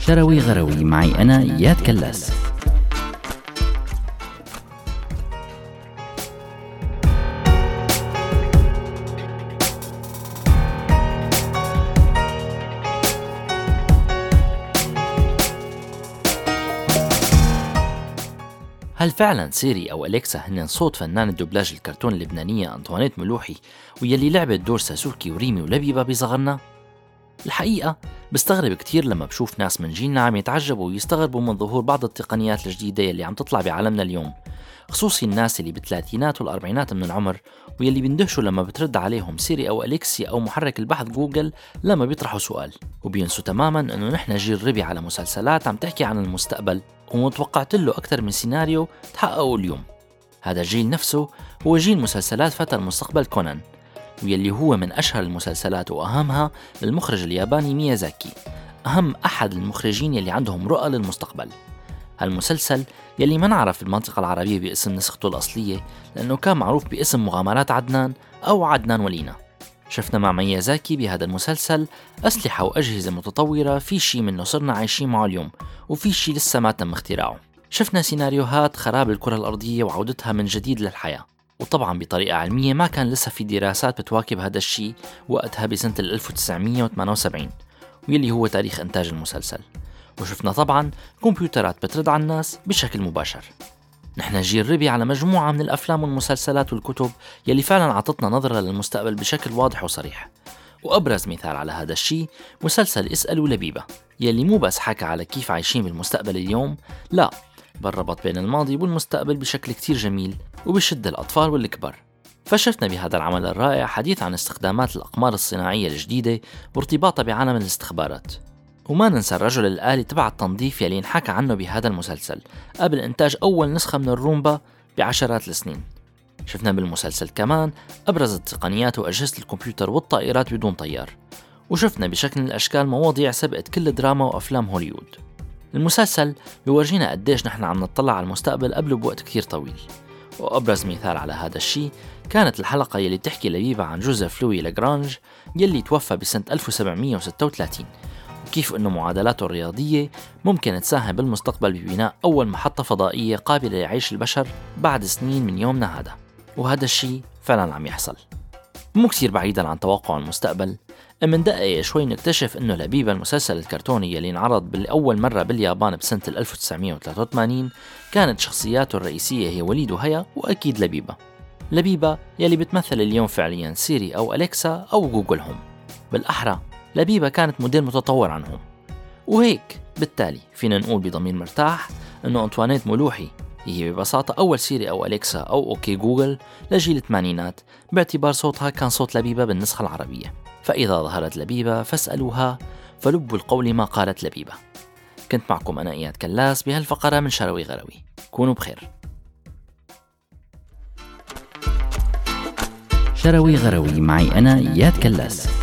شروي غروي معي أنا إياد كلاس هل فعلا سيري أو أليكسا هن صوت فنان الدوبلاج الكرتون اللبنانية أنطوانيت ملوحي ويلي لعبت دور ساسوكي وريمي ولبيبة بصغرنا؟ الحقيقة بستغرب كتير لما بشوف ناس من جيلنا عم يتعجبوا ويستغربوا من ظهور بعض التقنيات الجديدة يلي عم تطلع بعالمنا اليوم خصوصي الناس اللي بالثلاثينات والأربعينات من العمر واللي بيندهشوا لما بترد عليهم سيري أو أليكسا أو محرك البحث جوجل لما بيطرحوا سؤال وبينسوا تماما أنه نحن جيل ربي على مسلسلات عم تحكي عن المستقبل ومتوقعت له أكثر من سيناريو تحققوا اليوم هذا الجيل نفسه هو جيل مسلسلات فتى المستقبل كونان. واللي هو من أشهر المسلسلات وأهمها للمخرج الياباني ميازاكي أهم أحد المخرجين يلي عندهم رؤى للمستقبل. هالمسلسل يلي ما نعرف المنطقة العربية باسم نسخته الأصلية لأنه كان معروف باسم مغامرات عدنان أو عدنان ولينا. شفنا مع ميازاكي بهذا المسلسل أسلحة وأجهزة متطورة في شي منه صرنا عايشين معه اليوم وفي شي لسه ما تم اختراعه. شفنا سيناريوهات خراب الكرة الأرضية وعودتها من جديد للحياة. وطبعا بطريقة علمية ما كان لسه في دراسات بتواكب هذا الشيء وقتها بسنة 1978 واللي هو تاريخ إنتاج المسلسل. وشفنا طبعا كمبيوترات بترد على الناس بشكل مباشر. نحن جيل ربي على مجموعة من الأفلام والمسلسلات والكتب يلي فعلا عطتنا نظرة للمستقبل بشكل واضح وصريح. وأبرز مثال على هذا الشيء مسلسل اسألوا لبيبة يلي مو بس حكى على كيف عايشين بالمستقبل اليوم لا بل ربط بين الماضي والمستقبل بشكل كتير جميل وبشد الأطفال والكبار. فشفنا بهذا العمل الرائع حديث عن استخدامات الأقمار الصناعية الجديدة وارتباطها بعالم الاستخبارات. وما ننسى الرجل الآلي تبع التنظيف يلي انحكى عنه بهذا المسلسل قبل إنتاج أول نسخة من الرومبا بعشرات السنين. شفنا بالمسلسل كمان أبرز التقنيات وأجهزة الكمبيوتر والطائرات بدون طيار. وشفنا بشكل من الأشكال مواضيع سبقت كل دراما وأفلام هوليوود. المسلسل بيورجينا قديش نحن عم نطلع على المستقبل قبله بوقت كتير طويل. وأبرز مثال على هذا الشيء كانت الحلقة يلي بتحكي لبيبة عن جوزيف لوي لاجرانج يلي توفى بسنة 1736 وكيف أنه معادلاته الرياضية ممكن تساهم بالمستقبل ببناء أول محطة فضائية قابلة لعيش البشر بعد سنين من يومنا هذا وهذا الشيء فعلا عم يحصل. مو كثير بعيدا عن توقع المستقبل من دقيقة شوي نكتشف انه لبيبة المسلسل الكرتوني يلي انعرض بالأول مرة باليابان بسنة 1983 كانت شخصياته الرئيسية هي وليد وهيا وأكيد لبيبة لبيبة يلي بتمثل اليوم فعليا سيري أو أليكسا أو جوجل هوم. بالأحرى لبيبة كانت موديل متطور عنهم. وهيك بالتالي فينا نقول بضمير مرتاح إنه أنطوانيت ملوحي هي ببساطة أول سيري أو أليكسا أو OK Google لجيل الثمانينات. باعتبار صوتها كان صوت لبيبة بالنسخة العربية. فإذا ظهرت لبيبة فاسألوها فلب القول ما قالت لبيبة. كنت معكم أنا إياد كلاس بهالفقرة من شروي غروي. كونوا بخير. شروي غروي معي أنا إياد كلاس.